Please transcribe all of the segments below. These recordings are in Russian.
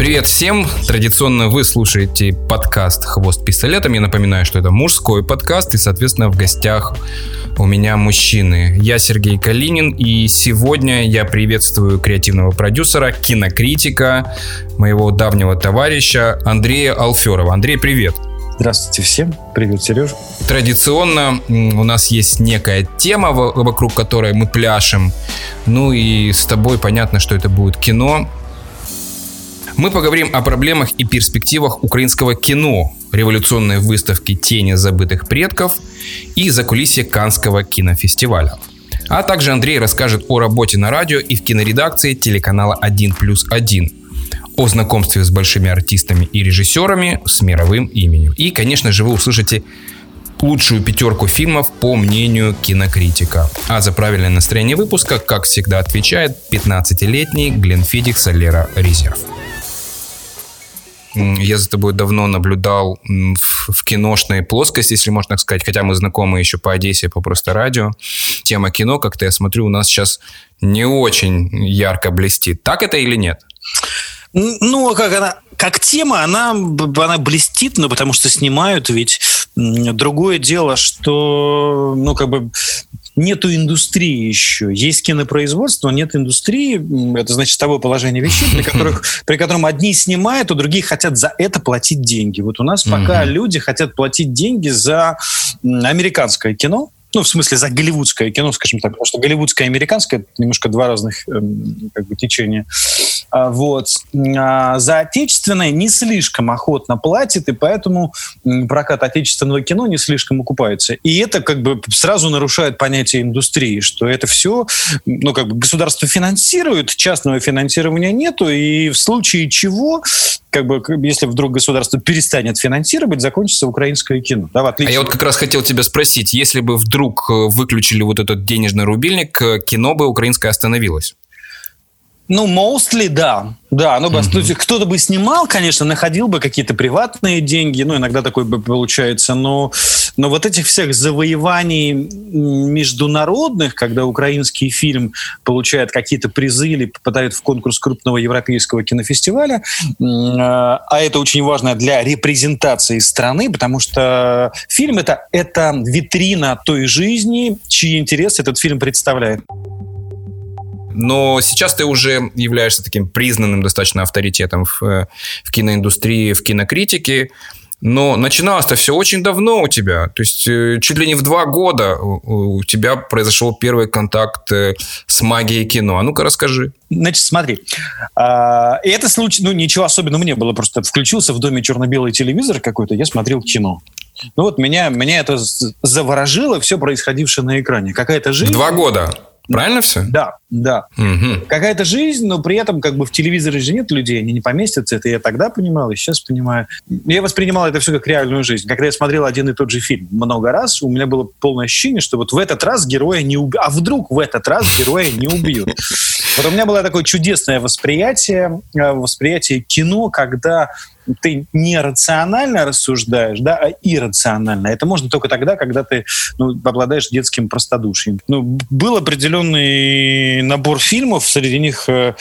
Привет всем! Традиционно вы слушаете подкаст «Хвост пистолетом». Я напоминаю, что это мужской подкаст, и, соответственно, в гостях у меня мужчины. Я Сергей Калинин, и сегодня я приветствую креативного продюсера, кинокритика, моего давнего товарища Андрея Алферова. Андрей, привет! Здравствуйте всем. Привет, Сереж. Традиционно у нас есть некая тема, вокруг которой мы пляшем. Ну и с тобой понятно, что это будет кино. Мы поговорим о проблемах и перспективах украинского кино, революционной выставки «Тени забытых предков» и закулисье Канского кинофестиваля. А также Андрей расскажет о работе на радио и в киноредакции телеканала «1 плюс 1», о знакомстве с большими артистами и режиссерами с мировым именем. И, конечно же, вы услышите лучшую пятерку фильмов по мнению кинокритика. А за правильное настроение выпуска, как всегда, отвечает 15-летний Гленфидик Солера Резерв. Я за тобой давно наблюдал в, в киношной плоскости, если можно так сказать, хотя мы знакомы еще по Одессе, по просто радио. Тема кино, как-то я смотрю, у нас сейчас не очень ярко блестит. Так это или нет? Ну, как она, как тема, она, она блестит, но потому что снимают, ведь другое дело, что, ну, как бы нету индустрии еще. Есть кинопроизводство, но нет индустрии. Это значит того положения вещей, при, которых, при котором одни снимают, а другие хотят за это платить деньги. Вот у нас пока люди хотят платить деньги за американское кино, ну, в смысле, за голливудское кино, скажем так, потому что голливудское и американское — это немножко два разных эм, как бы, течения. А, вот. А за отечественное не слишком охотно платит, и поэтому прокат отечественного кино не слишком окупается. И это как бы сразу нарушает понятие индустрии, что это все, ну, как бы государство финансирует, частного финансирования нету, и в случае чего как бы, если вдруг государство перестанет финансировать, закончится украинское кино. Да, в а я вот как раз хотел тебя спросить, если бы вдруг э, выключили вот этот денежный рубильник, э, кино бы украинское остановилось? Ну, mostly, да. Да, ну, mm-hmm. кто-то бы снимал, конечно, находил бы какие-то приватные деньги, ну, иногда такое бы получается, но, но вот этих всех завоеваний международных, когда украинский фильм получает какие-то призы или попадает в конкурс крупного европейского кинофестиваля, а это очень важно для репрезентации страны, потому что фильм это, это витрина той жизни, чьи интересы этот фильм представляет. Но сейчас ты уже являешься таким признанным достаточно авторитетом в, э, в киноиндустрии, в кинокритике. Но начиналось-то все очень давно у тебя. То есть э, чуть ли не в два года у тебя произошел первый контакт э, с магией кино. А ну-ка расскажи. Значит, смотри. А, это случай, ну ничего особенного не было. Просто включился в доме черно-белый телевизор какой-то, я смотрел кино. Ну вот меня, меня это заворожило, все происходившее на экране. Какая-то жизнь. В два года? Правильно все? Да, да. Угу. Какая-то жизнь, но при этом как бы в телевизоре же нет людей, они не поместятся. Это я тогда понимал, и сейчас понимаю. Я воспринимал это все как реальную жизнь. Когда я смотрел один и тот же фильм много раз, у меня было полное ощущение, что вот в этот раз героя не убьют. А вдруг в этот раз героя не убьют? Вот у меня было такое чудесное восприятие, э, восприятие кино, когда ты не рационально рассуждаешь, да, а иррационально. Это можно только тогда, когда ты ну, обладаешь детским простодушием. Ну, был определенный набор фильмов, среди них э,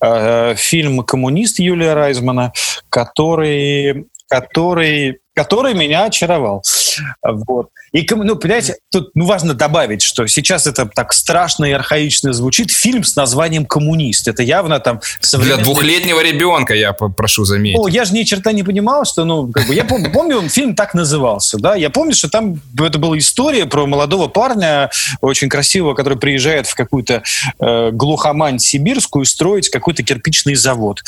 э, фильм «Коммунист» Юлия Райзмана, который, который, который меня очаровал. Вот. И, ну, понимаете, тут ну, важно добавить, что сейчас это так страшно и архаично звучит. Фильм с названием «Коммунист». Это явно там... Современный... Для двухлетнего ребенка, я прошу заметить. Ну, я же ни черта не понимал, что, ну, как бы, я помню, помню, фильм так назывался, да, я помню, что там это была история про молодого парня, очень красивого, который приезжает в какую-то э, глухомань сибирскую строить какой-то кирпичный завод.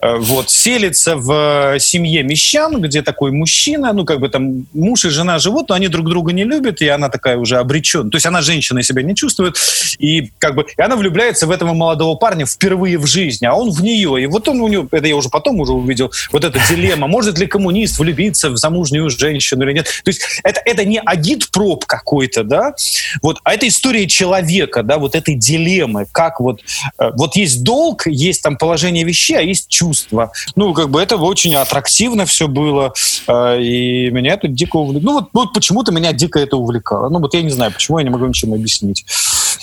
Э, вот, селится в семье мещан, где такой мужчина, ну, как бы там муж и жена живут, но они друг друга не любит, и она такая уже обречена. То есть она женщина себя не чувствует, и как бы и она влюбляется в этого молодого парня впервые в жизни, а он в нее. И вот он у него, это я уже потом уже увидел, вот эта дилемма, может ли коммунист влюбиться в замужнюю женщину или нет. То есть это, это не агит-проб какой-то, да, вот, а это история человека, да, вот этой дилеммы, как вот, э, вот есть долг, есть там положение вещей, а есть чувства. Ну, как бы это очень аттрактивно все было, э, и меня это дико увлекло. Ну, вот, вот почему-то меня дико это увлекало. Ну, вот я не знаю, почему, я не могу ничем объяснить.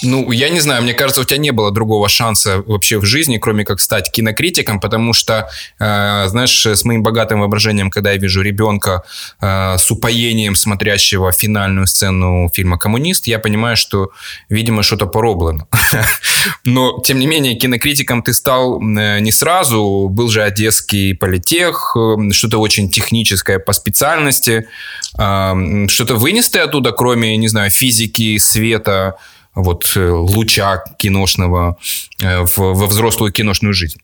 Ну, я не знаю, мне кажется, у тебя не было другого шанса вообще в жизни, кроме как стать кинокритиком, потому что, э, знаешь, с моим богатым воображением, когда я вижу ребенка э, с упоением смотрящего финальную сцену фильма «Коммунист», я понимаю, что, видимо, что-то пороблено. Но, тем не менее, кинокритиком ты стал э, не сразу. Был же Одесский политех, э, что-то очень техническое по специальности. Э, что-то вынес ты оттуда, кроме, не знаю, физики, света, вот э, луча киношного э, в, во взрослую киношную жизнь?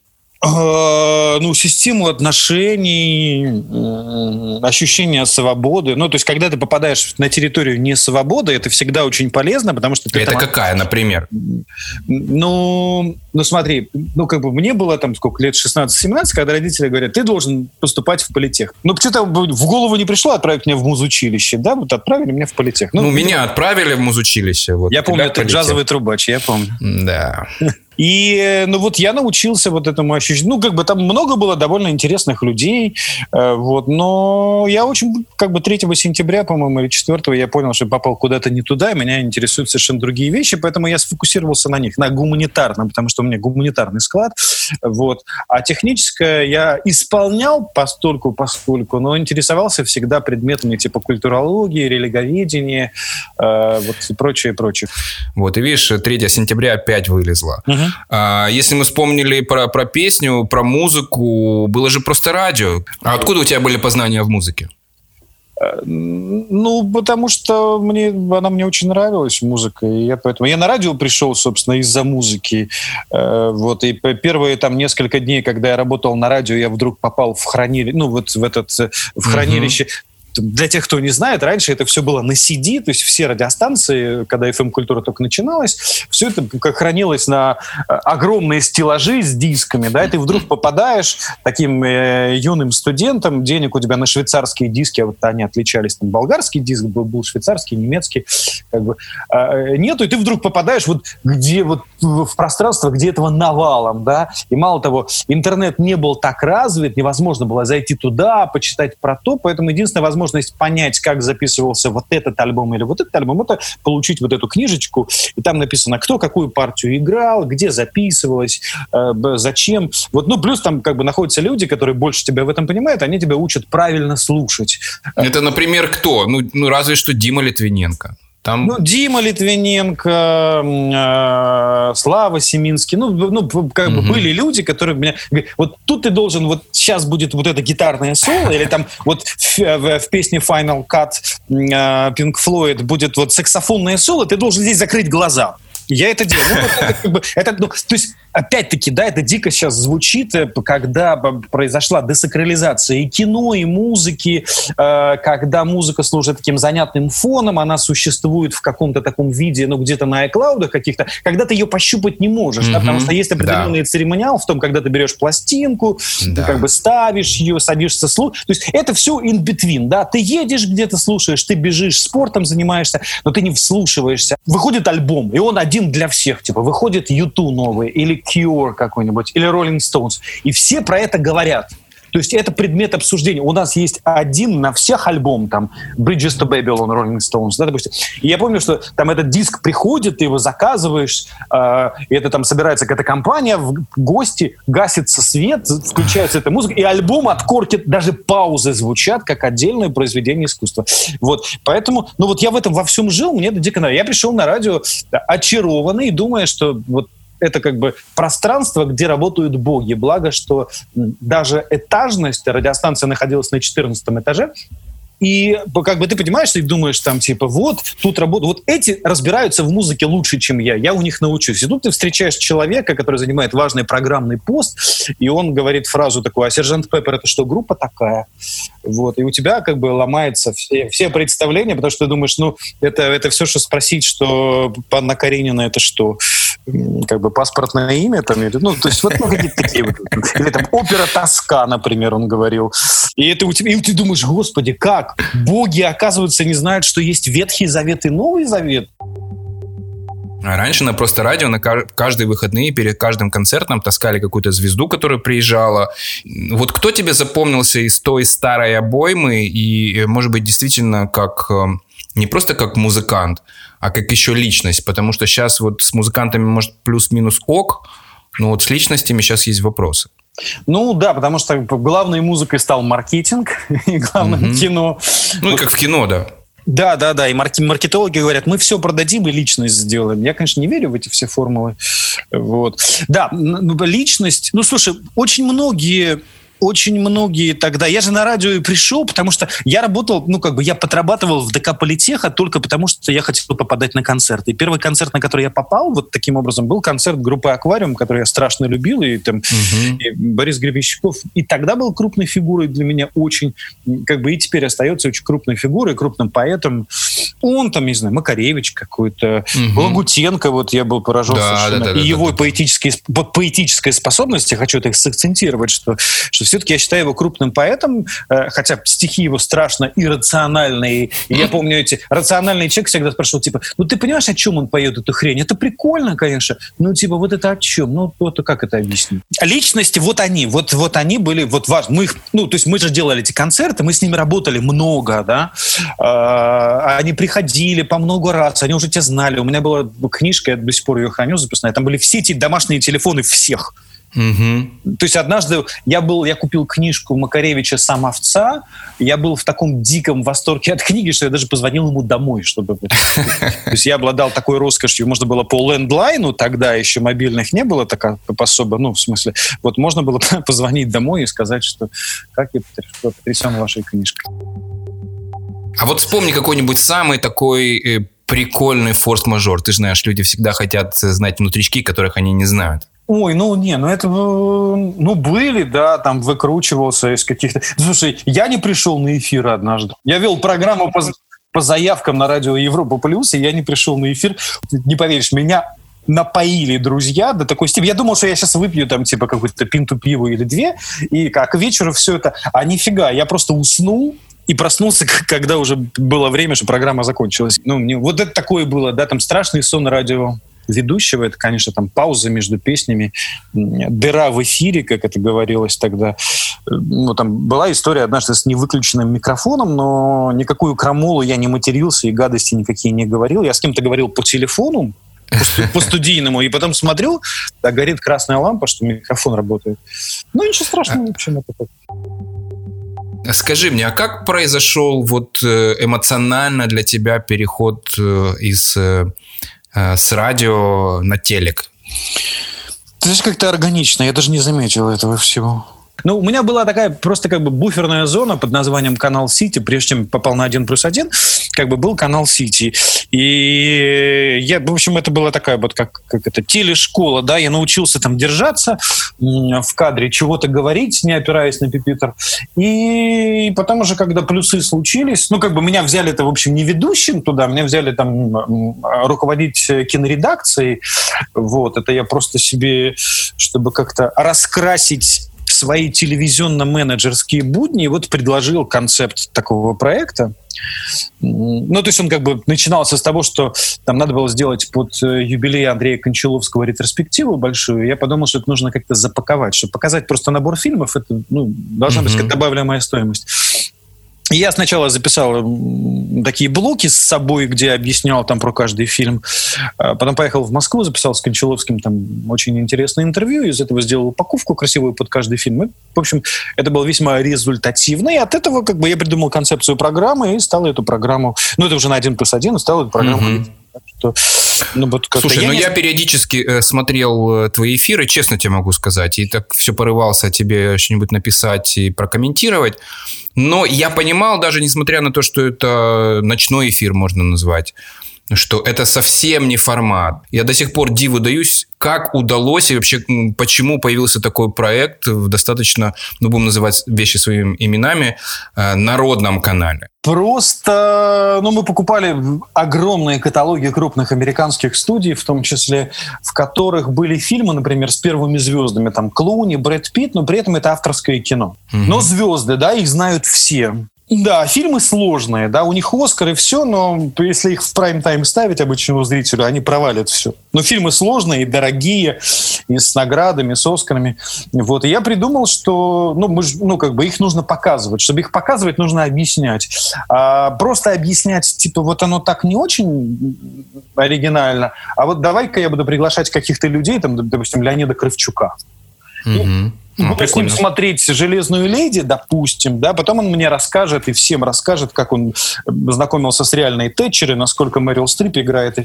А, ну, систему отношений, ощущение свободы. Ну, то есть, когда ты попадаешь на территорию не свободы, это всегда очень полезно, потому что ты Это там... какая, например? Ну, ну, смотри, ну, как бы мне было там сколько лет, 16-17, когда родители говорят, ты должен поступать в политех. Ну, что-то в голову не пришло отправить меня в музучилище, да, вот отправили меня в политех. Ну, ну меня отправили в музучилище. Вот, я помню, это джазовый трубач, я помню. Да. И, ну, вот я научился вот этому ощущению. Ну, как бы там много было довольно интересных людей, э, вот, но я очень, как бы 3 сентября, по-моему, или 4 я понял, что попал куда-то не туда, и меня интересуют совершенно другие вещи, поэтому я сфокусировался на них, на гуманитарном, потому что у меня гуманитарный склад, вот. А техническое я исполнял постольку, поскольку, но интересовался всегда предметами типа культурологии, религоведения, э, вот и прочее, прочее. Вот, и видишь, 3 сентября опять вылезла. Угу. А, если мы вспомнили про, про песню, про музыку, было же просто радио. А откуда у тебя были познания в музыке? Ну, потому что мне, она мне очень нравилась, музыка. И я поэтому... Я на радио пришел, собственно, из-за музыки. Э, вот. И первые там несколько дней, когда я работал на радио, я вдруг попал в хранилище, ну, вот в этот, э, в хранилище. Uh-huh для тех, кто не знает, раньше это все было на CD, то есть все радиостанции, когда FM-культура только начиналась, все это как хранилось на э, огромные стеллажи с дисками, да, и ты вдруг попадаешь таким э, юным студентом, денег у тебя на швейцарские диски, а вот они отличались, там болгарский диск был, был швейцарский, немецкий, как бы, э, нету, и ты вдруг попадаешь вот где вот в пространство, где этого навалом, да, и мало того, интернет не был так развит, невозможно было зайти туда, почитать про то, поэтому единственная возможность возможность понять, как записывался вот этот альбом или вот этот альбом, это получить вот эту книжечку, и там написано, кто какую партию играл, где записывалось, э, зачем. Вот, ну, плюс там как бы находятся люди, которые больше тебя в этом понимают, они тебя учат правильно слушать. Это, например, кто? Ну, ну разве что Дима Литвиненко. Там... Ну, Дима Литвиненко, э, Слава Семинский, ну, ну как бы были люди, которые меня... Вот тут ты должен, вот сейчас будет вот это гитарное соло, или там вот в, в, в песне Final Cut э, Pink Floyd будет вот саксофонное соло, ты должен здесь закрыть глаза. Я это делаю. Ну, это, как бы, это, ну, то есть опять-таки, да, это дико сейчас звучит, э, когда произошла десакрализация и кино, и музыки, э, когда музыка служит таким занятным фоном, она существует в каком-то таком виде, ну, где-то на iCloud каких-то, когда ты ее пощупать не можешь, mm-hmm. да, потому что есть определенный да. церемониал в том, когда ты берешь пластинку, да. ты как бы ставишь ее, садишься слушать. То есть это все in between, да, ты едешь где-то, слушаешь, ты бежишь, спортом занимаешься, но ты не вслушиваешься. Выходит альбом, и он один для всех, типа, выходит YouTube новый, или Cure какой-нибудь или Rolling Stones. И все про это говорят. То есть это предмет обсуждения. У нас есть один на всех альбом, там, Bridges to Babylon, Rolling Stones, да, допустим. И я помню, что там этот диск приходит, ты его заказываешь, э, и это там собирается какая-то компания, в гости, гасится свет, включается эта музыка, и альбом от даже паузы звучат, как отдельное произведение искусства. Вот, поэтому, ну вот я в этом во всем жил, мне это дико нравится. Я пришел на радио очарованный, думая, что вот это как бы пространство, где работают боги. Благо, что даже этажность, радиостанция находилась на 14 этаже, и как бы ты понимаешь и думаешь там, типа, вот, тут работают, вот эти разбираются в музыке лучше, чем я, я у них научусь. И тут ты встречаешь человека, который занимает важный программный пост, и он говорит фразу такую, а сержант Пеппер это что, группа такая? Вот, и у тебя как бы ломается все, все представления, потому что ты думаешь, ну, это, это все, что спросить, что Панна Каренина это что? Как бы паспортное имя там, или, ну, то есть вот ну, какие-то такие вот. Или там опера Тоска, например, он говорил. И это у тебя, и ты думаешь, господи, как? Боги, оказывается, не знают, что есть Ветхий Завет и Новый Завет. А раньше на просто радио на каждые выходные перед каждым концертом таскали какую-то звезду, которая приезжала. Вот кто тебе запомнился из той старой обоймы и, может быть, действительно как э, не просто как музыкант, а как еще личность. Потому что сейчас вот с музыкантами, может, плюс-минус ок, но вот с личностями сейчас есть вопросы. Ну да, потому что главной музыкой стал маркетинг и главным угу. кино. Ну и как в кино, да. Да, да, да. И марк- маркетологи говорят, мы все продадим и личность сделаем. Я, конечно, не верю в эти все формулы. Вот. Да, личность. Ну, слушай, очень многие очень многие тогда... Я же на радио и пришел, потому что я работал, ну, как бы я подрабатывал в ДК Политеха только потому, что я хотел попадать на концерты. И первый концерт, на который я попал, вот таким образом, был концерт группы «Аквариум», который я страшно любил, и там угу. и Борис Гребенщиков. И тогда был крупной фигурой для меня очень, как бы и теперь остается очень крупной фигурой, крупным поэтом. Он там, не знаю, Макаревич какой-то, угу. Лагутенко, вот я был поражен да, совершенно. Да, да, и да, его да, поэтические, поэтическая способность, я хочу это сакцентировать, что, что все-таки я считаю его крупным поэтом, э, хотя стихи его страшно иррациональные. Я помню эти рациональные человек всегда спрашивал, типа, ну ты понимаешь, о чем он поет эту хрень? Это прикольно, конечно. Ну, типа, вот это о чем? Ну, вот как это объяснить? Личности, вот они, вот, вот они были, вот важны. Мы их, ну, то есть мы же делали эти концерты, мы с ними работали много, да. А, они приходили по много раз, они уже тебя знали. У меня была книжка, я до сих пор ее храню записная, там были все эти домашние телефоны всех. Угу. То есть однажды я был, я купил книжку Макаревича «Сам овца», я был в таком диком восторге от книги, что я даже позвонил ему домой, чтобы... То есть я обладал такой роскошью, можно было по лендлайну, тогда еще мобильных не было так особо, ну, в смысле, вот можно было позвонить домой и сказать, что как я потрясен вашей книжкой. А вот вспомни какой-нибудь самый такой э, прикольный форс-мажор. Ты знаешь, люди всегда хотят знать внутрички, которых они не знают. Ой, ну не, ну это, ну были, да, там выкручивался из каких-то... Слушай, я не пришел на эфир однажды. Я вел программу по, по заявкам на радио Европа Плюс, и я не пришел на эфир. Не поверишь, меня напоили друзья до такой степени. Я думал, что я сейчас выпью там типа какую-то пинту пива или две, и как вечером все это... А нифига, я просто уснул, и проснулся, когда уже было время, что программа закончилась. Ну, мне, вот это такое было, да, там страшный сон радио ведущего. Это, конечно, там пауза между песнями, дыра в эфире, как это говорилось тогда. Ну, там была история однажды с невыключенным микрофоном, но никакую крамолу я не матерился и гадости никакие не говорил. Я с кем-то говорил по телефону, по студийному, и потом смотрю, да, горит красная лампа, что микрофон работает. Ну, ничего страшного, в общем, это так. Скажи мне, а как произошел вот э, эмоционально для тебя переход э, из э, Э, с радио на телек? Же как-то органично, я даже не заметил этого всего. Ну, у меня была такая просто как бы буферная зона под названием «Канал Сити». Прежде чем попал на один плюс один, как бы был «Канал Сити». И я, в общем, это была такая вот как, как это, телешкола, да, я научился там держаться в кадре, чего-то говорить, не опираясь на пипитер. И потом уже, когда плюсы случились, ну, как бы меня взяли это, в общем, не ведущим туда, меня взяли там руководить киноредакцией, вот, это я просто себе, чтобы как-то раскрасить свои телевизионно-менеджерские будни вот предложил концепт такого проекта. Ну, то есть он как бы начинался с того, что там надо было сделать под э, юбилей Андрея Кончаловского ретроспективу большую. Я подумал, что это нужно как-то запаковать, чтобы показать просто набор фильмов. Это ну, должна mm-hmm. быть как добавляемая стоимость. Я сначала записал такие блоки с собой, где объяснял там про каждый фильм. А потом поехал в Москву, записал с Кончаловским там очень интересное интервью, из этого сделал упаковку красивую под каждый фильм. И, в общем, это было весьма результативно. И от этого как бы я придумал концепцию программы и стал эту программу... Ну, это уже на один плюс один, стал эту программу... Mm-hmm. Что, ну, вот Слушай, я ну не... я периодически э, смотрел э, твои эфиры, честно тебе могу сказать, и так все порывался тебе что-нибудь написать и прокомментировать. Но я понимал, даже несмотря на то, что это ночной эфир можно назвать, что это совсем не формат. Я до сих пор диву даюсь, как удалось и вообще почему появился такой проект в достаточно, ну, будем называть вещи своими именами, э, народном канале. Просто, ну, мы покупали огромные каталоги крупных американских студий, в том числе, в которых были фильмы, например, с первыми звездами, там, Клуни, Брэд Питт, но при этом это авторское кино. Угу. Но звезды, да, их знают все. Да, фильмы сложные, да, у них Оскар и все, но если их в прайм-тайм ставить обычному зрителю, они провалят все. Но фильмы сложные, и дорогие, и с наградами, с Оскарами. Вот, и я придумал, что, ну, мы, ну, как бы их нужно показывать. Чтобы их показывать, нужно объяснять. А просто объяснять, типа, вот оно так не очень оригинально, а вот давай-ка я буду приглашать каких-то людей, там, допустим, Леонида Кравчука. Mm-hmm. Ну, с ним смотреть «Железную леди», допустим, да, потом он мне расскажет и всем расскажет, как он знакомился с реальной Тэтчер и насколько Мэрил Стрип играет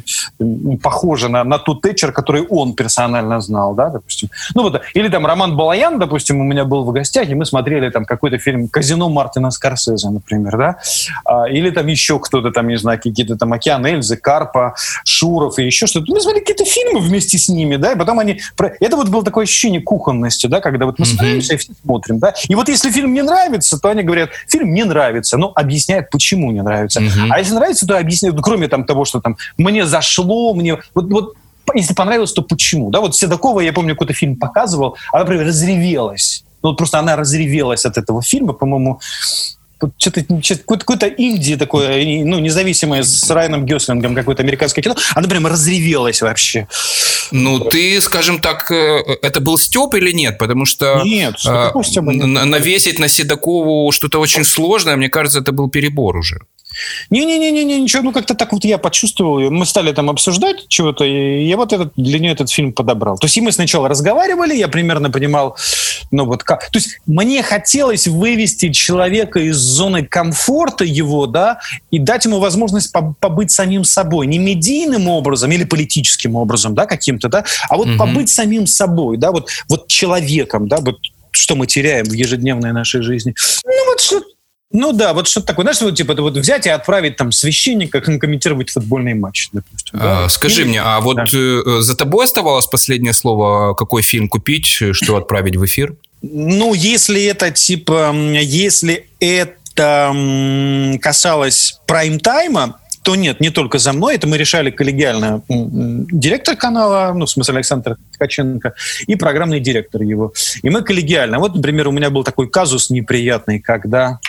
похоже на, на ту Тэтчер, которую он персонально знал, да, допустим. Ну вот, или там Роман Балаян, допустим, у меня был в гостях, и мы смотрели там какой-то фильм «Казино» Мартина Скорсезе, например, да, а, или там еще кто-то там, не знаю, какие-то там Океан Эльзы, Карпа, Шуров и еще что-то. Мы смотрели какие-то фильмы вместе с ними, да, и потом они... Это вот было такое ощущение кухонности, да, когда вот мы смотримся и все смотрим, да. И вот если фильм не нравится, то они говорят, фильм не нравится, но объясняют, почему не нравится. А если нравится, то объясняют, ну, кроме там того, что там мне зашло, мне... Вот, вот если понравилось, то почему? Да, вот Седокова, я помню, какой-то фильм показывал, она, например, разревелась. Ну, вот просто она разревелась от этого фильма, по-моему, что-то какое-то Индии такое, ну, независимое с Райаном Геслингом, какое-то американское кино, она прям разревелась вообще. Ну, ты, скажем так, э, это был Степ или нет? Потому что нет, э, навесить на Седокову что-то очень сложное, мне кажется, это был перебор уже. Не-не-не, ничего, ну как-то так вот я почувствовал. Мы стали там обсуждать чего-то, и я вот этот, для нее этот фильм подобрал. То есть и мы сначала разговаривали, я примерно понимал, ну вот как... То есть мне хотелось вывести человека из зоны комфорта его, да, и дать ему возможность побыть самим собой. Не медийным образом или политическим образом, да, каким-то, да, а вот угу. побыть самим собой, да, вот, вот человеком, да, вот что мы теряем в ежедневной нашей жизни. Ну вот что ну да, вот что-то такое. Знаешь, вот типа вот взять и отправить там священника комментировать футбольный матч, допустим. Да? А, скажи Или... мне, а вот да. э, за тобой оставалось последнее слово, какой фильм купить, что отправить в эфир? Ну, если это типа, если это касалось прайм-тайма, то нет, не только за мной, это мы решали коллегиально. Директор канала, ну, в смысле Александр Ткаченко, и программный директор его. И мы коллегиально. Вот, например, у меня был такой казус неприятный, когда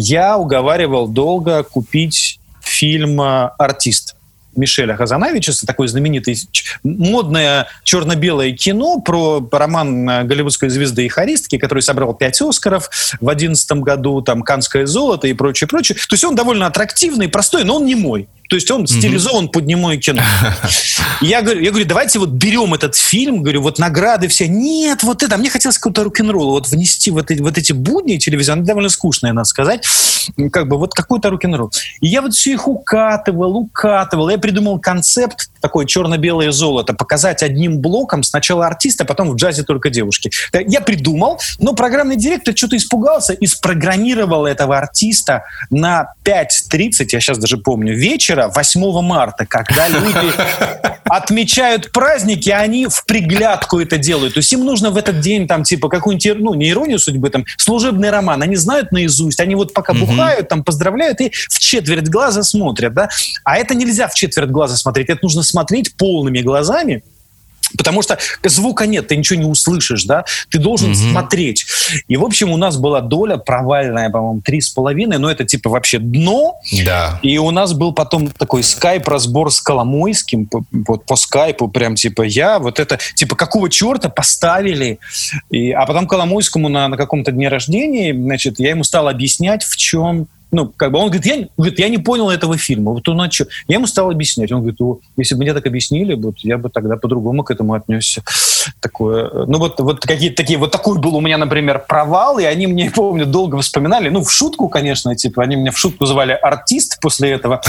я уговаривал долго купить фильм «Артист». Мишеля Хазанавича, такое знаменитое модное черно-белое кино про роман э, голливудской звезды и хористки, который собрал пять Оскаров в 2011 году, там «Канское золото» и прочее, прочее. То есть он довольно аттрактивный, простой, но он не мой. То есть он стилизован mm-hmm. под немое кино. Я говорю, я говорю, давайте вот берем этот фильм, говорю, вот награды все. Нет, вот это. А мне хотелось какой-то рок-н-ролл вот внести в эти, вот эти будни телевизионные, довольно скучные, надо сказать. Как бы вот какой-то рок-н-ролл. И я вот все их укатывал, укатывал. Я придумал концепт такой черно-белое золото. Показать одним блоком сначала артиста, потом в джазе только девушки. Я придумал, но программный директор что-то испугался и спрограммировал этого артиста на 5.30, я сейчас даже помню, вечера вечера 8 марта, когда люди отмечают праздники, они в приглядку это делают. То есть им нужно в этот день там типа какую-нибудь, ну, не иронию судьбы, там, служебный роман. Они знают наизусть, они вот пока бухают, там, поздравляют и в четверть глаза смотрят, да. А это нельзя в четверть глаза смотреть, это нужно смотреть полными глазами, Потому что звука нет, ты ничего не услышишь, да? Ты должен mm-hmm. смотреть. И, в общем, у нас была доля провальная, по-моему, три с половиной, но это типа вообще дно. Да. И у нас был потом такой скайп-разбор с Коломойским, вот по скайпу прям типа я, вот это, типа какого черта поставили? И, а потом Коломойскому на, на каком-то дне рождения, значит, я ему стал объяснять, в чем ну, как бы он говорит, я, говорит, я не понял этого фильма. Вот он, что? Я ему стал объяснять. Он говорит, если бы мне так объяснили, вот, я бы тогда по-другому к этому отнесся. Такое, ну, вот, вот какие-то такие, вот такой был у меня, например, провал, и они мне, помню, долго вспоминали, ну, в шутку, конечно, типа, они меня в шутку звали артист после этого.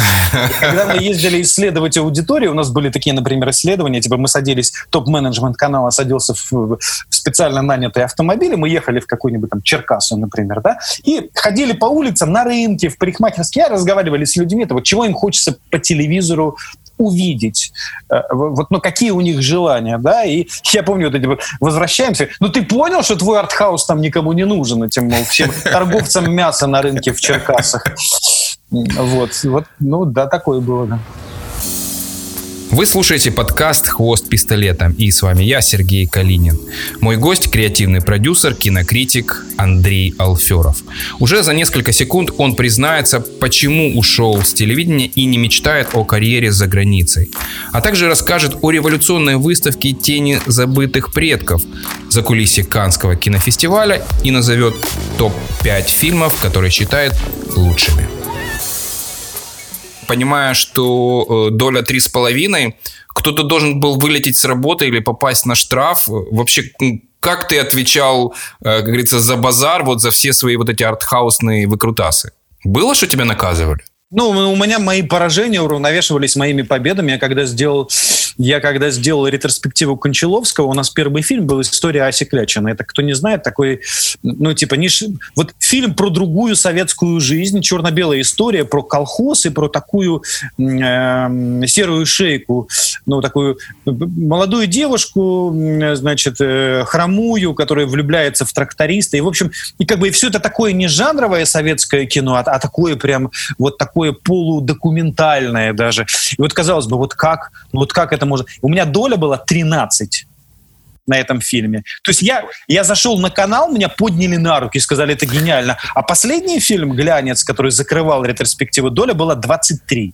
Когда мы ездили исследовать аудиторию, у нас были такие, например, исследования, типа, мы садились, топ-менеджмент канала садился в, в специально нанятые автомобили, мы ехали в какой-нибудь там Черкасу, например, да, и ходили по улицам на рынок, рынке, в парикмахерске, разговаривали с людьми, это вот чего им хочется по телевизору увидеть, э, вот, ну, какие у них желания, да, и я помню, вот эти вот, возвращаемся, ну, ты понял, что твой артхаус там никому не нужен, этим, мол, всем торговцам мяса на рынке в Черкасах, вот, вот, ну, да, такое было, да. Вы слушаете подкаст «Хвост пистолета» и с вами я, Сергей Калинин. Мой гость – креативный продюсер, кинокритик Андрей Алферов. Уже за несколько секунд он признается, почему ушел с телевидения и не мечтает о карьере за границей. А также расскажет о революционной выставке «Тени забытых предков» за кулисе Канского кинофестиваля и назовет топ-5 фильмов, которые считает лучшими понимая, что э, доля 3,5, кто-то должен был вылететь с работы или попасть на штраф. Вообще, как ты отвечал, э, как говорится, за базар, вот за все свои вот эти артхаусные выкрутасы? Было, что тебя наказывали? Ну, у меня мои поражения уравновешивались моими победами. Я когда сделал, я когда сделал ретроспективу Кончаловского, у нас первый фильм был «История Аси Клячина». Это, кто не знает, такой, ну, типа, не, вот фильм про другую советскую жизнь, черно-белая история про колхоз и про такую э, серую шейку, ну, такую молодую девушку, значит, э, хромую, которая влюбляется в тракториста. И, в общем, и как бы и все это такое не жанровое советское кино, а, а такое прям вот такое такое полудокументальное даже. И вот казалось бы, вот как, вот как это может... У меня доля была 13 на этом фильме. То есть я, я зашел на канал, меня подняли на руки и сказали, это гениально. А последний фильм «Глянец», который закрывал ретроспективу, доля была 23.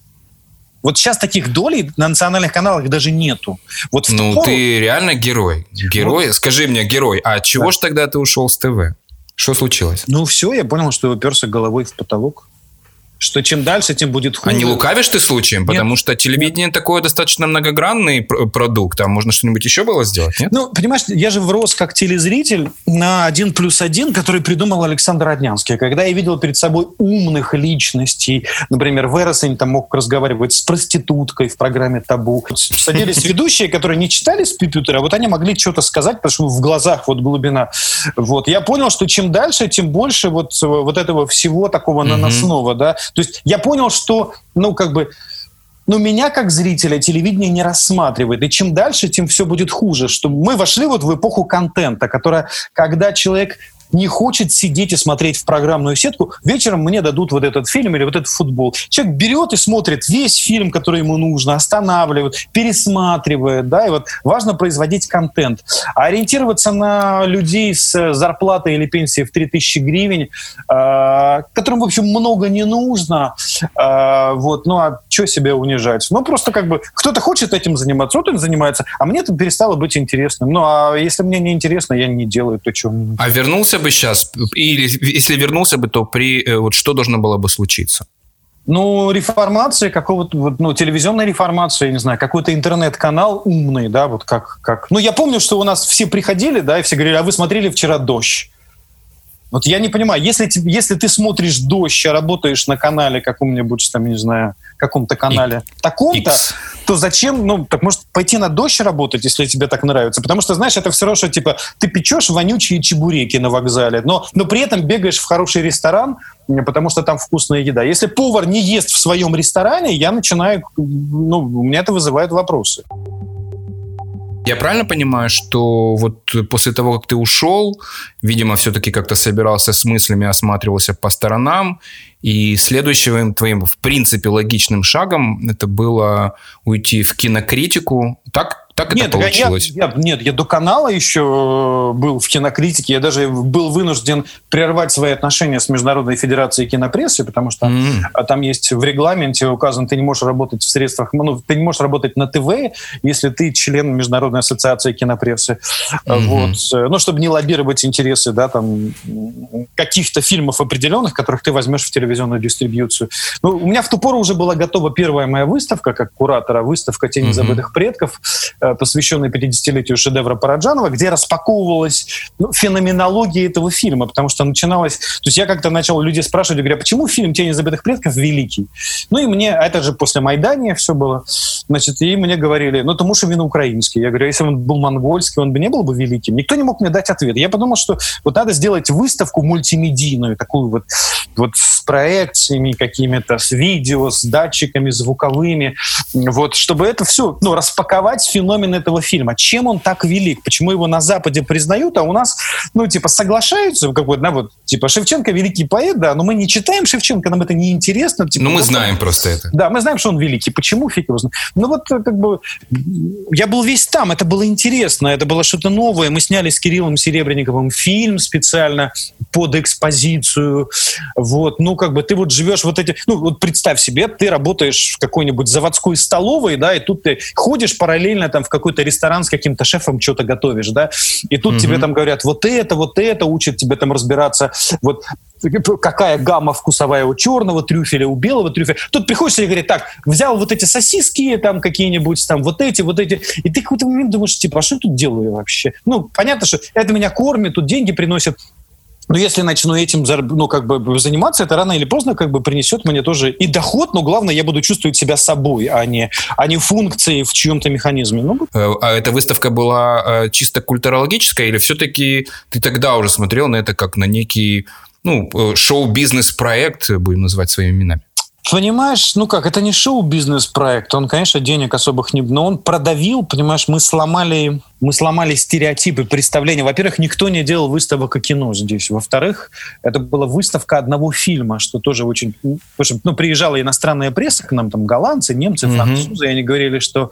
Вот сейчас таких долей на национальных каналах даже нету. Вот ну, пору... ты реально герой. Герой. Вот. Скажи мне, герой, а чего да. ж тогда ты ушел с ТВ? Что случилось? Ну, все, я понял, что уперся головой в потолок что чем дальше, тем будет хуже. А не лукавишь ты случаем? Нет. Потому что телевидение нет. такое достаточно многогранный продукт. А можно что-нибудь еще было сделать? Нет? Ну, понимаешь, я же врос как телезритель на один плюс один, который придумал Александр Роднянский. Когда я видел перед собой умных личностей, например, Вересень там мог разговаривать с проституткой в программе «Табу». Садились ведущие, которые не читали с компьютера, вот они могли что-то сказать, потому что в глазах вот глубина. Вот. Я понял, что чем дальше, тем больше вот, вот этого всего такого наносного, да, то есть я понял, что, ну, как бы, ну, меня как зрителя телевидение не рассматривает. И чем дальше, тем все будет хуже. Что мы вошли вот в эпоху контента, которая, когда человек не хочет сидеть и смотреть в программную сетку, вечером мне дадут вот этот фильм или вот этот футбол. Человек берет и смотрит весь фильм, который ему нужно, останавливает, пересматривает, да, и вот важно производить контент. А ориентироваться на людей с зарплатой или пенсией в 3000 гривен, э, которым, в общем, много не нужно, э, вот, ну а что себя унижать? Ну, просто как бы кто-то хочет этим заниматься, вот он занимается, а мне это перестало быть интересным. Ну, а если мне не интересно, я не делаю то, что А вернулся бы сейчас, или если вернулся бы, то при э, вот что должно было бы случиться? Ну, реформация какого-то, ну, телевизионная реформация, я не знаю, какой-то интернет-канал умный, да, вот как, как... Ну, я помню, что у нас все приходили, да, и все говорили, а вы смотрели вчера «Дождь». Вот я не понимаю, если, если ты смотришь «Дождь», а работаешь на канале каком-нибудь, там, не знаю, каком-то канале таком-то, то зачем, ну, так может пойти на «Дождь» работать, если тебе так нравится? Потому что, знаешь, это все равно, что, типа, ты печешь вонючие чебуреки на вокзале, но, но при этом бегаешь в хороший ресторан, потому что там вкусная еда. Если повар не ест в своем ресторане, я начинаю, ну, у меня это вызывает вопросы. Я правильно понимаю, что вот после того, как ты ушел, видимо, все-таки как-то собирался с мыслями, осматривался по сторонам, и следующим твоим, в принципе, логичным шагом это было уйти в кинокритику. Так? Так это нет, получилось? Я, я, нет, я до канала еще э, был в кинокритике. Я даже был вынужден прервать свои отношения с Международной Федерацией кинопрессы, потому что mm. там есть в регламенте указано, ты не можешь работать в средствах, ну, ты не можешь работать на ТВ, если ты член Международной ассоциации кинопрессы. Mm-hmm. Вот. Э, ну, чтобы не лоббировать интересы, да, там, каких-то фильмов определенных, которых ты возьмешь в телевизионную дистрибьюцию. Ну, у меня в ту пору уже была готова первая моя выставка, как куратора, выставка «Тени mm-hmm. забытых предков», посвященный 50-летию шедевра Параджанова, где распаковывалась ну, феноменология этого фильма, потому что начиналось... То есть я как-то начал людей спрашивать, говоря, почему фильм «Тени забытых предков» великий? Ну и мне, это же после Майдания все было, значит, и мне говорили, ну что вино украинский. Я говорю, «А если он был монгольский, он бы не был бы великим. Никто не мог мне дать ответ. Я подумал, что вот надо сделать выставку мультимедийную, такую вот, вот с проекциями какими-то, с видео, с датчиками звуковыми, вот, чтобы это все, ну, распаковать феномен феномен этого фильма? Чем он так велик? Почему его на Западе признают, а у нас, ну, типа, соглашаются, как бы, да, вот, типа, Шевченко великий поэт, да, но мы не читаем Шевченко, нам это не интересно. Типа, ну, мы знаем просто это. Да, мы знаем, что он великий. Почему? Фиг его знает. Ну, вот, как бы, я был весь там, это было интересно, это было что-то новое. Мы сняли с Кириллом Серебренниковым фильм специально под экспозицию. Вот, ну, как бы, ты вот живешь вот эти... Ну, вот представь себе, ты работаешь в какой-нибудь заводской столовой, да, и тут ты ходишь параллельно там в какой-то ресторан с каким-то шефом что-то готовишь, да, и тут mm-hmm. тебе там говорят, вот это, вот это, учат тебе там разбираться, вот какая гамма вкусовая у черного трюфеля, у белого трюфеля. Тут приходишь и говорит, так, взял вот эти сосиски там какие-нибудь, там вот эти, вот эти, и ты какой-то момент думаешь, типа, а что я тут делаю вообще? Ну, понятно, что это меня кормит, тут деньги приносят, но если начну этим ну, как бы заниматься, это рано или поздно как бы принесет мне тоже и доход, но главное, я буду чувствовать себя собой, а не, а не функцией в чьем-то механизме. Ну, э, а эта выставка была э, чисто культурологическая или все-таки ты тогда уже смотрел на это как на некий ну, э, шоу-бизнес-проект, будем называть своими именами? Понимаешь, ну как, это не шоу-бизнес-проект, он, конечно, денег особых не... Но он продавил, понимаешь, мы сломали, мы сломали стереотипы, представления. Во-первых, никто не делал выставок о кино здесь. Во-вторых, это была выставка одного фильма, что тоже очень... Ну, приезжала иностранная пресса к нам, там, голландцы, немцы, французы, mm-hmm. и они говорили, что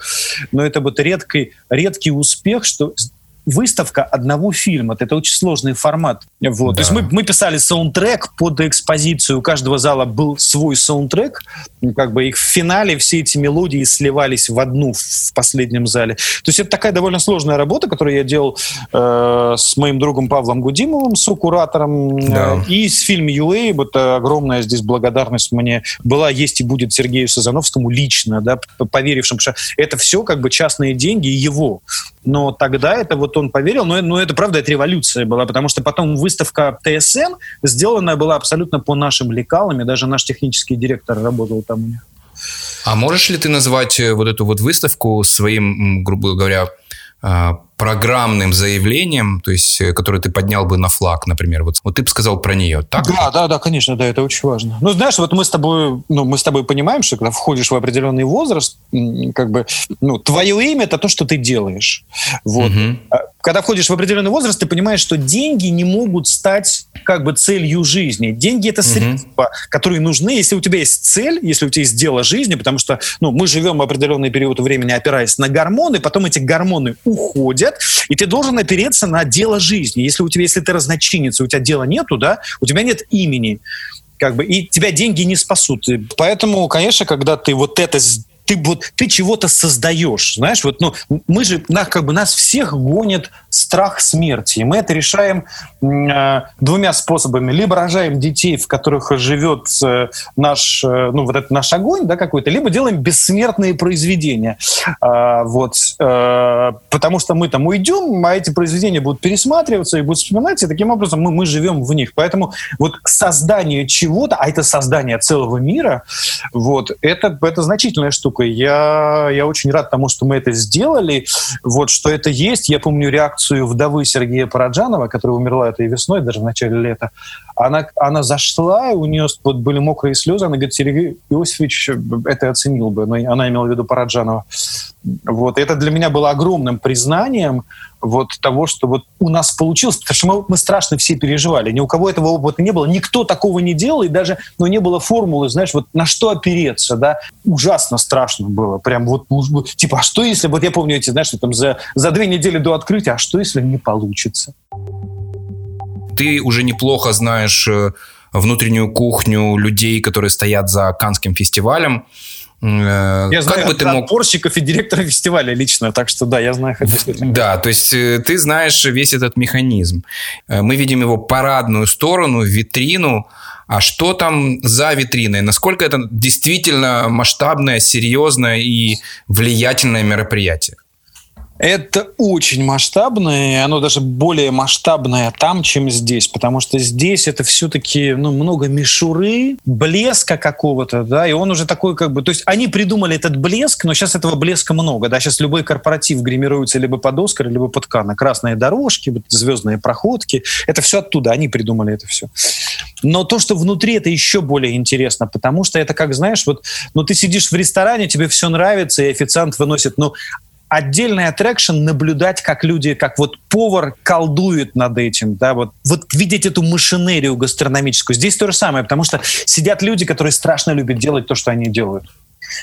ну, это вот редкий, редкий успех, что выставка одного фильма. Это очень сложный формат. Вот. Да. То есть мы, мы писали саундтрек под экспозицию. У каждого зала был свой саундтрек. Ну, как бы их в финале все эти мелодии сливались в одну в последнем зале. То есть это такая довольно сложная работа, которую я делал э, с моим другом Павлом Гудимовым, с куратором. Да. И с фильмом UA. Вот э, огромная здесь благодарность мне была, есть и будет Сергею Сазановскому лично, да, поверившим, что это все как бы частные деньги его. Но тогда это вот он поверил, но, но это правда, это революция была, потому что потом выставка ТСН сделанная была абсолютно по нашим лекалам, и даже наш технический директор работал там у них. А можешь ли ты назвать э, вот эту вот выставку своим, грубо говоря, а, программным заявлением, то есть, э, которое ты поднял бы на флаг, например. Вот, вот ты бы сказал про нее, так? Да, да, да, конечно, да, это очень важно. Ну, знаешь, вот мы с тобой, ну, мы с тобой понимаем, что когда входишь в определенный возраст, как бы, ну, твое имя – это то, что ты делаешь. Вот. Угу. Когда входишь в определенный возраст, ты понимаешь, что деньги не могут стать как бы целью жизни. Деньги – это средства, угу. которые нужны, если у тебя есть цель, если у тебя есть дело жизни, потому что, ну, мы живем в определенный период времени, опираясь на гормоны, потом эти гормоны уходят, лет, и ты должен опереться на дело жизни. Если у тебя, если ты разночинница, у тебя дела нету, да, у тебя нет имени, как бы, и тебя деньги не спасут. Поэтому, конечно, когда ты вот это ты вот ты чего-то создаешь, знаешь, вот, ну, мы же, нас, как бы нас всех гонит страх смерти, и мы это решаем э, двумя способами: либо рожаем детей, в которых живет э, наш, э, ну, вот этот наш огонь, да, какой-то, либо делаем бессмертные произведения, э, вот, э, потому что мы там уйдем, а эти произведения будут пересматриваться и будут вспоминаться, и таким образом мы мы живем в них, поэтому вот создание чего-то, а это создание целого мира, вот, это это значительная штука штукой. Я, я очень рад тому, что мы это сделали, вот, что это есть. Я помню реакцию вдовы Сергея Параджанова, которая умерла этой весной, даже в начале лета. Она, она зашла, у нее вот были мокрые слезы, она говорит, Сергей Иосифович это оценил бы, но она имела в виду Параджанова. Вот, это для меня было огромным признанием, вот того, что вот у нас получилось, потому что мы, мы страшно все переживали. Ни у кого этого опыта не было, никто такого не делал, и даже ну, не было формулы, знаешь, вот на что опереться, да. Ужасно страшно было. Прям вот, типа, а что если, вот я помню эти, знаешь, там за, за две недели до открытия, а что если не получится? Ты уже неплохо знаешь э, внутреннюю кухню людей, которые стоят за Канским фестивалем. Э, я знаю бы ты мог... порщиков и директора фестиваля лично, так что да, я знаю. Да, то есть э, ты знаешь весь этот механизм. Э, мы видим его парадную сторону, витрину, а что там за витриной? Насколько это действительно масштабное, серьезное и влиятельное мероприятие? Это очень масштабное, и оно даже более масштабное там, чем здесь, потому что здесь это все-таки ну, много мишуры, блеска какого-то, да, и он уже такой как бы... То есть они придумали этот блеск, но сейчас этого блеска много, да, сейчас любой корпоратив гримируется либо под Оскар, либо под Кана. Красные дорожки, звездные проходки, это все оттуда, они придумали это все. Но то, что внутри, это еще более интересно, потому что это как, знаешь, вот, ну ты сидишь в ресторане, тебе все нравится, и официант выносит, ну, отдельный аттракшн наблюдать, как люди, как вот повар колдует над этим, да, вот, вот видеть эту машинерию гастрономическую. Здесь то же самое, потому что сидят люди, которые страшно любят делать то, что они делают.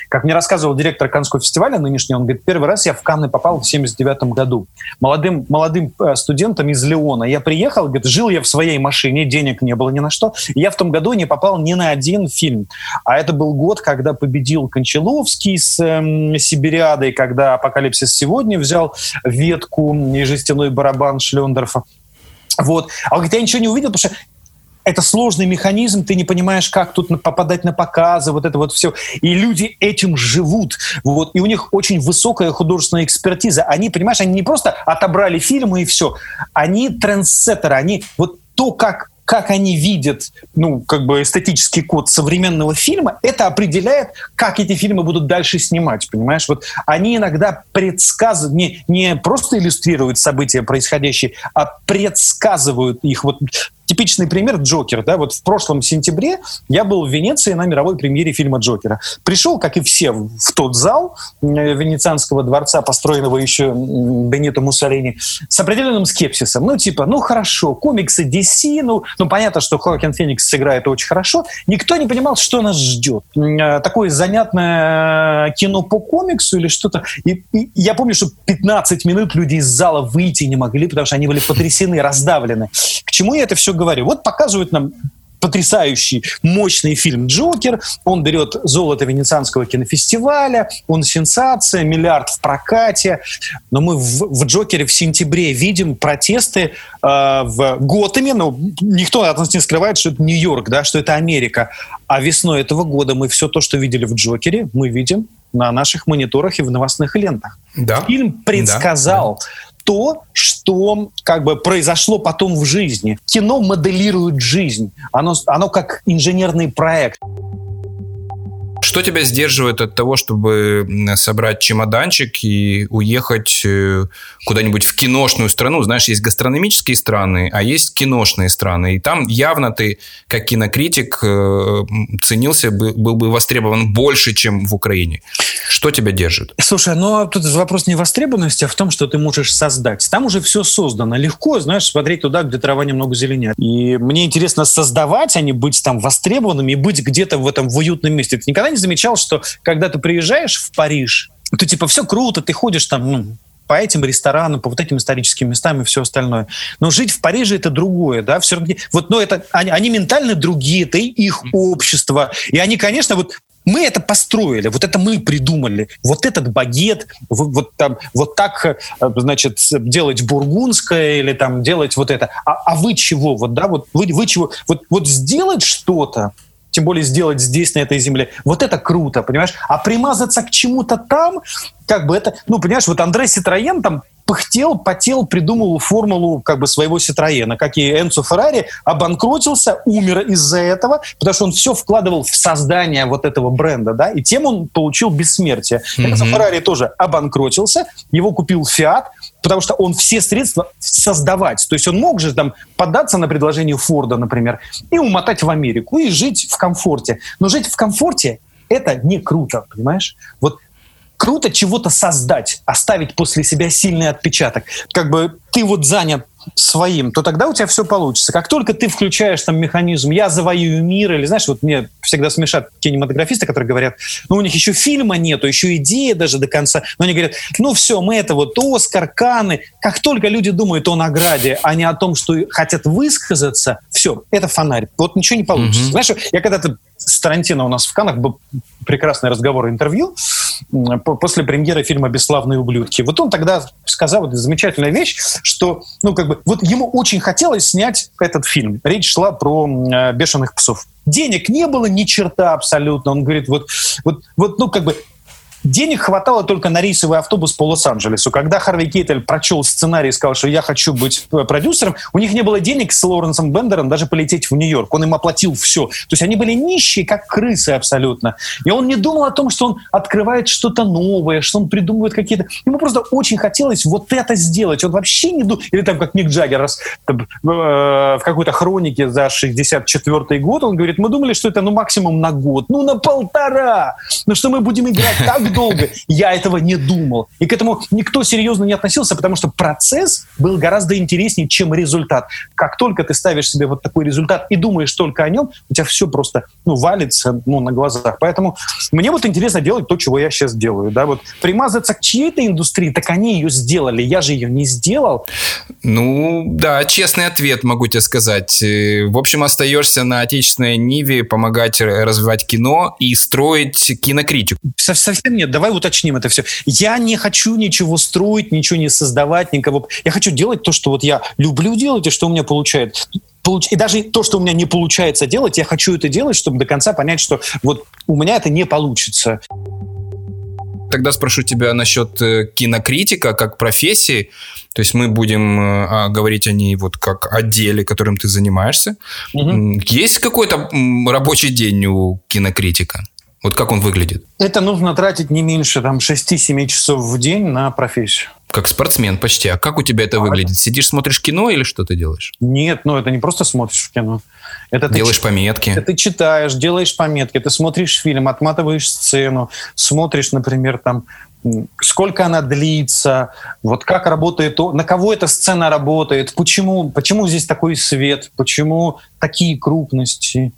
Как мне рассказывал директор Каннского фестиваля нынешний, он говорит, первый раз я в Канны попал в 79 году. Молодым, молодым э, студентом из Леона. Я приехал, говорит, жил я в своей машине, денег не было ни на что. Я в том году не попал ни на один фильм. А это был год, когда победил Кончаловский с э, Сибириадой, когда «Апокалипсис сегодня» взял ветку и жестяной барабан Шлендорфа. Вот. А он говорит, я ничего не увидел, потому что это сложный механизм, ты не понимаешь, как тут попадать на показы, вот это вот все. И люди этим живут. Вот. И у них очень высокая художественная экспертиза. Они, понимаешь, они не просто отобрали фильмы и все. Они трендсеттеры. Они вот то, как как они видят, ну, как бы эстетический код современного фильма, это определяет, как эти фильмы будут дальше снимать, понимаешь? Вот они иногда предсказывают, не, не просто иллюстрируют события происходящие, а предсказывают их. Вот типичный пример Джокер. Да? Вот в прошлом сентябре я был в Венеции на мировой премьере фильма Джокера. Пришел, как и все, в тот зал э, Венецианского дворца, построенного еще Бенито Муссолини, с определенным скепсисом. Ну, типа, ну хорошо, комиксы DC, ну, ну понятно, что Хоакин Феникс сыграет очень хорошо. Никто не понимал, что нас ждет. Э, такое занятное кино по комиксу или что-то. И, и я помню, что 15 минут люди из зала выйти не могли, потому что они были потрясены, раздавлены. К чему я это все говорю. Вот показывают нам потрясающий, мощный фильм «Джокер». Он берет золото Венецианского кинофестиваля, он сенсация, миллиард в прокате. Но мы в, в «Джокере» в сентябре видим протесты э, в Готэме. Ну, никто от нас не скрывает, что это Нью-Йорк, да, что это Америка. А весной этого года мы все то, что видели в «Джокере», мы видим на наших мониторах и в новостных лентах. Да. Фильм предсказал да, то, что как бы произошло потом в жизни. Кино моделирует жизнь. Оно, оно как инженерный проект. Что тебя сдерживает от того, чтобы собрать чемоданчик и уехать э, куда-нибудь в киношную страну? Знаешь, есть гастрономические страны, а есть киношные страны. И там явно ты, как кинокритик, э, ценился, был бы востребован больше, чем в Украине. Что тебя держит? Слушай, ну а тут вопрос не востребованности, а в том, что ты можешь создать. Там уже все создано. Легко, знаешь, смотреть туда, где трава немного зеленеет. И мне интересно создавать, а не быть там востребованным и быть где-то в этом в уютном месте. Ты никогда не замечал, что когда ты приезжаешь в Париж, то типа все круто, ты ходишь там, ну, по этим ресторанам, по вот этим историческим местам и все остальное. Но жить в Париже это другое, да, все равно. Вот, но это они, они ментально другие, это их общество, и они, конечно, вот мы это построили, вот это мы придумали. Вот этот багет, вот, вот, там, вот так, э, значит, делать бургундское или там делать вот это. А, а вы чего? Вот, да, вот вы, вы чего? Вот, вот сделать что-то, тем более сделать здесь, на этой земле. Вот это круто, понимаешь? А примазаться к чему-то там, как бы это, ну, понимаешь, вот Андрей Ситроен там пыхтел, потел, придумал формулу как бы своего Ситроена, как и Энцо Феррари, обанкротился, умер из-за этого, потому что он все вкладывал в создание вот этого бренда, да, и тем он получил бессмертие. Mm-hmm. Энцо Феррари тоже обанкротился, его купил Фиат, потому что он все средства создавать. То есть он мог же там поддаться на предложение Форда, например, и умотать в Америку, и жить в комфорте. Но жить в комфорте это не круто, понимаешь? Вот круто чего-то создать, оставить после себя сильный отпечаток. Как бы ты вот занят своим, то тогда у тебя все получится. Как только ты включаешь там механизм «я завоюю мир», или, знаешь, вот мне всегда смешат кинематографисты, которые говорят, ну, у них еще фильма нету, еще идеи даже до конца, но они говорят, ну, все, мы это вот Оскар, Каны. Как только люди думают о награде, а не о том, что хотят высказаться, все, это фонарь. Вот ничего не получится. Mm-hmm. Знаешь, я когда-то с Тарантино у нас в Канах был прекрасный разговор, интервью после премьеры фильма «Бесславные ублюдки». Вот он тогда сказал вот замечательную вещь, что, ну, как бы, вот ему очень хотелось снять этот фильм. Речь шла про э, «Бешеных псов». Денег не было ни черта абсолютно. Он говорит, вот, вот, вот, ну, как бы, Денег хватало только на рейсовый автобус по Лос-Анджелесу. Когда Харви Кейтель прочел сценарий и сказал, что я хочу быть э, продюсером, у них не было денег с Лоренсом Бендером даже полететь в Нью-Йорк. Он им оплатил все. То есть они были нищие, как крысы абсолютно. И он не думал о том, что он открывает что-то новое, что он придумывает какие-то... Ему просто очень хотелось вот это сделать. Он вообще не думал... Или там, как Ник Джаггер раз, там, э, в какой-то хронике за 64-й год, он говорит, мы думали, что это ну максимум на год, ну на полтора, ну что мы будем играть так долго я этого не думал. И к этому никто серьезно не относился, потому что процесс был гораздо интереснее, чем результат. Как только ты ставишь себе вот такой результат и думаешь только о нем, у тебя все просто ну, валится ну, на глазах. Поэтому мне вот интересно делать то, чего я сейчас делаю. Да? Вот примазаться к чьей-то индустрии, так они ее сделали. Я же ее не сделал. Ну, да, честный ответ могу тебе сказать. Э, в общем, остаешься на отечественной Ниве помогать развивать кино и строить кинокритику. Совсем нет. Давай уточним это все. Я не хочу ничего строить, ничего не создавать, никого. Я хочу делать то, что вот я люблю делать и что у меня получается. И даже то, что у меня не получается делать, я хочу это делать, чтобы до конца понять, что вот у меня это не получится. Тогда спрошу тебя насчет э, кинокритика как профессии. То есть мы будем э, а, говорить о ней вот как о деле, которым ты занимаешься. Угу. Есть какой-то рабочий день у кинокритика? Вот как он выглядит? Это нужно тратить не меньше там, 6-7 часов в день на профессию. Как спортсмен почти. А как у тебя это выглядит? Сидишь, смотришь кино или что ты делаешь? Нет, ну это не просто смотришь в кино. Это делаешь ты, пометки. Это ты читаешь, делаешь пометки, ты смотришь фильм, отматываешь сцену, смотришь, например, там сколько она длится, вот как работает, на кого эта сцена работает, почему, почему здесь такой свет, почему такие крупности.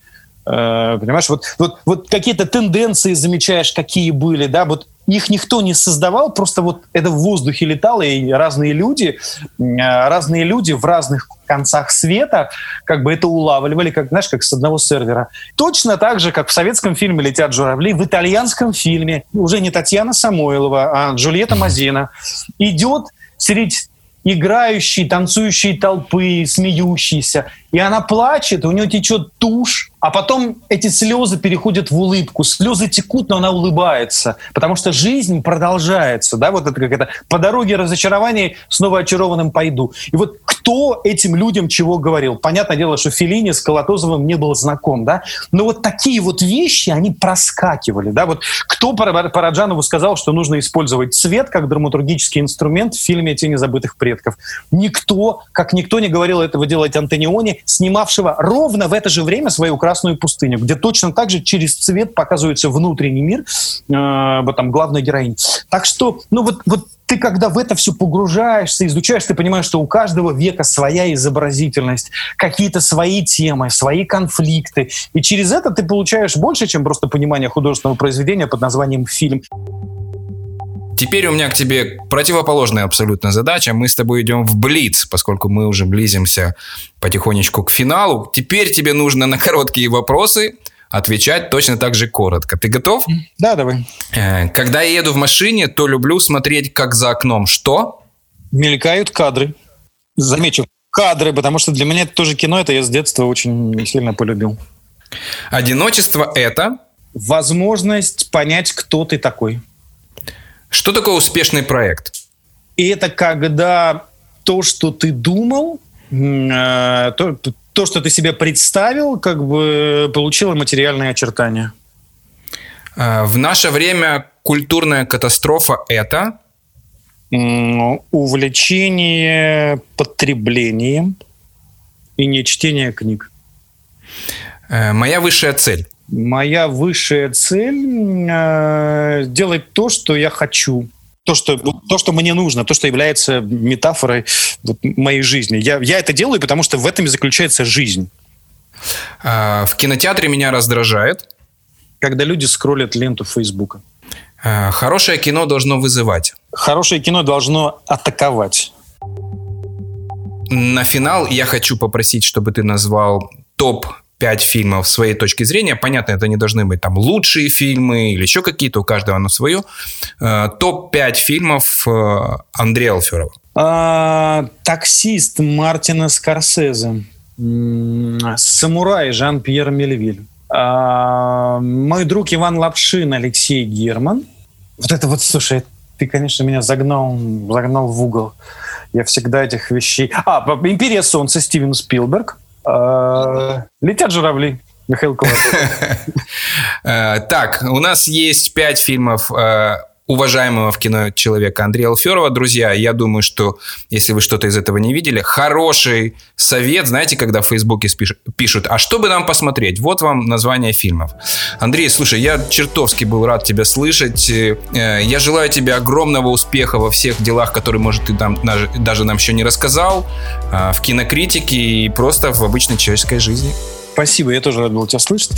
Э, понимаешь, вот, вот, вот какие-то тенденции замечаешь, какие были, да, вот их никто не создавал, просто вот это в воздухе летало, и разные люди, э, разные люди в разных концах света как бы это улавливали, как, знаешь, как с одного сервера. Точно так же, как в советском фильме «Летят журавли», в итальянском фильме уже не Татьяна Самойлова, а Джульетта Мазина идет среди играющей, танцующей толпы, смеющейся, и она плачет, у нее течет тушь, а потом эти слезы переходят в улыбку. Слезы текут, но она улыбается, потому что жизнь продолжается. Да? Вот это как это «по дороге разочарований снова очарованным пойду». И вот кто этим людям чего говорил? Понятное дело, что Филини с Колотозовым не был знаком, да? но вот такие вот вещи, они проскакивали. Да? Вот кто Параджанову сказал, что нужно использовать цвет как драматургический инструмент в фильме «Тени забытых предков»? Никто, как никто не говорил этого делать Антониони, снимавшего ровно в это же время свою «Красную пустыню», где точно так же через цвет показывается внутренний мир э, вот там главной героини. Так что, ну вот, вот ты когда в это все погружаешься, изучаешь, ты понимаешь, что у каждого века своя изобразительность, какие-то свои темы, свои конфликты. И через это ты получаешь больше, чем просто понимание художественного произведения под названием «фильм». Теперь у меня к тебе противоположная абсолютно задача. Мы с тобой идем в Блиц, поскольку мы уже близимся потихонечку к финалу. Теперь тебе нужно на короткие вопросы отвечать точно так же коротко. Ты готов? Да, давай. Э, когда я еду в машине, то люблю смотреть, как за окном. Что? Мелькают кадры. Замечу, кадры, потому что для меня это тоже кино, это я с детства очень сильно полюбил. Одиночество – это? Возможность понять, кто ты такой. Что такое успешный проект? И это когда то, что ты думал, э, то, то, что ты себе представил, как бы получило материальные очертания. Э, в наше время культурная катастрофа это? Увлечение потреблением и не чтение книг. Э, моя высшая цель моя высшая цель э, делать то, что я хочу. То что, то, что мне нужно, то, что является метафорой вот, моей жизни. Я, я это делаю, потому что в этом и заключается жизнь. А, в кинотеатре меня раздражает. Когда люди скроллят ленту Фейсбука. А, хорошее кино должно вызывать. Хорошее кино должно атаковать. На финал я хочу попросить, чтобы ты назвал топ пять фильмов своей точки зрения. Понятно, это не должны быть там лучшие фильмы или еще какие-то, у каждого оно свое. Э, Топ-5 фильмов э, Андрея Алферова. А, таксист Мартина Скорсезе. Самурай Жан-Пьер Мельвиль. Мой друг Иван Лапшин Алексей Герман. Вот это вот, слушай, ты, конечно, меня загнал, загнал в угол. Я всегда этих вещей... А, «Империя солнца» Стивен Спилберг. А, летят журавли. Михаил Кулаков. Э, так, у нас есть пять фильмов э, уважаемого в кино человека Андрея Алферова. Друзья, я думаю, что если вы что-то из этого не видели, хороший совет, знаете, когда в Фейсбуке пишут, а что бы нам посмотреть? Вот вам название фильмов. Андрей, слушай, я чертовски был рад тебя слышать. Э, я желаю тебе огромного успеха во всех делах, которые, может, ты там даже нам еще не рассказал, а, в кинокритике и просто в обычной человеческой жизни. Спасибо, я тоже рад был тебя слышать.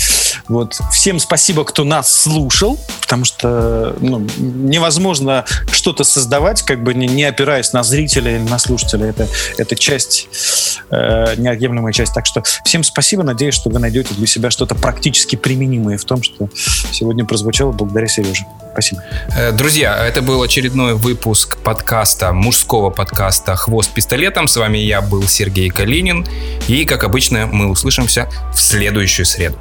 Вот. Всем спасибо, кто нас слушал, потому что ну, невозможно что-то создавать, как бы не, не опираясь на зрителя или на слушателя. Это, это часть, э, неотъемлемая часть. Так что всем спасибо. Надеюсь, что вы найдете для себя что-то практически применимое в том, что сегодня прозвучало благодаря Сереже. Спасибо. Э, друзья, это был очередной выпуск подкаста, мужского подкаста «Хвост пистолетом». С вами я был Сергей Калинин. И, как обычно, мы услышимся в следующую среду.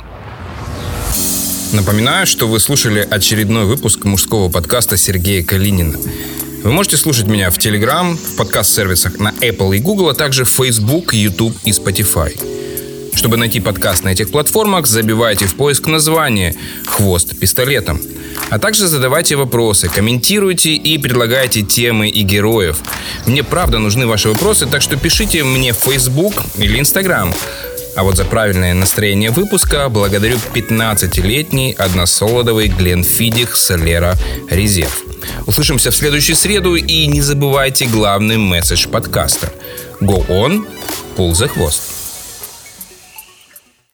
Напоминаю, что вы слушали очередной выпуск мужского подкаста Сергея Калинина. Вы можете слушать меня в Telegram, в подкаст-сервисах на Apple и Google, а также в Facebook, YouTube и Spotify. Чтобы найти подкаст на этих платформах, забивайте в поиск название «Хвост пистолетом». А также задавайте вопросы, комментируйте и предлагайте темы и героев. Мне правда нужны ваши вопросы, так что пишите мне в Facebook или Instagram. А вот за правильное настроение выпуска благодарю 15-летний односолодовый Гленфидих Солера Резерв. Услышимся в следующую среду и не забывайте главный месседж подкаста. Go on, pull the хвост.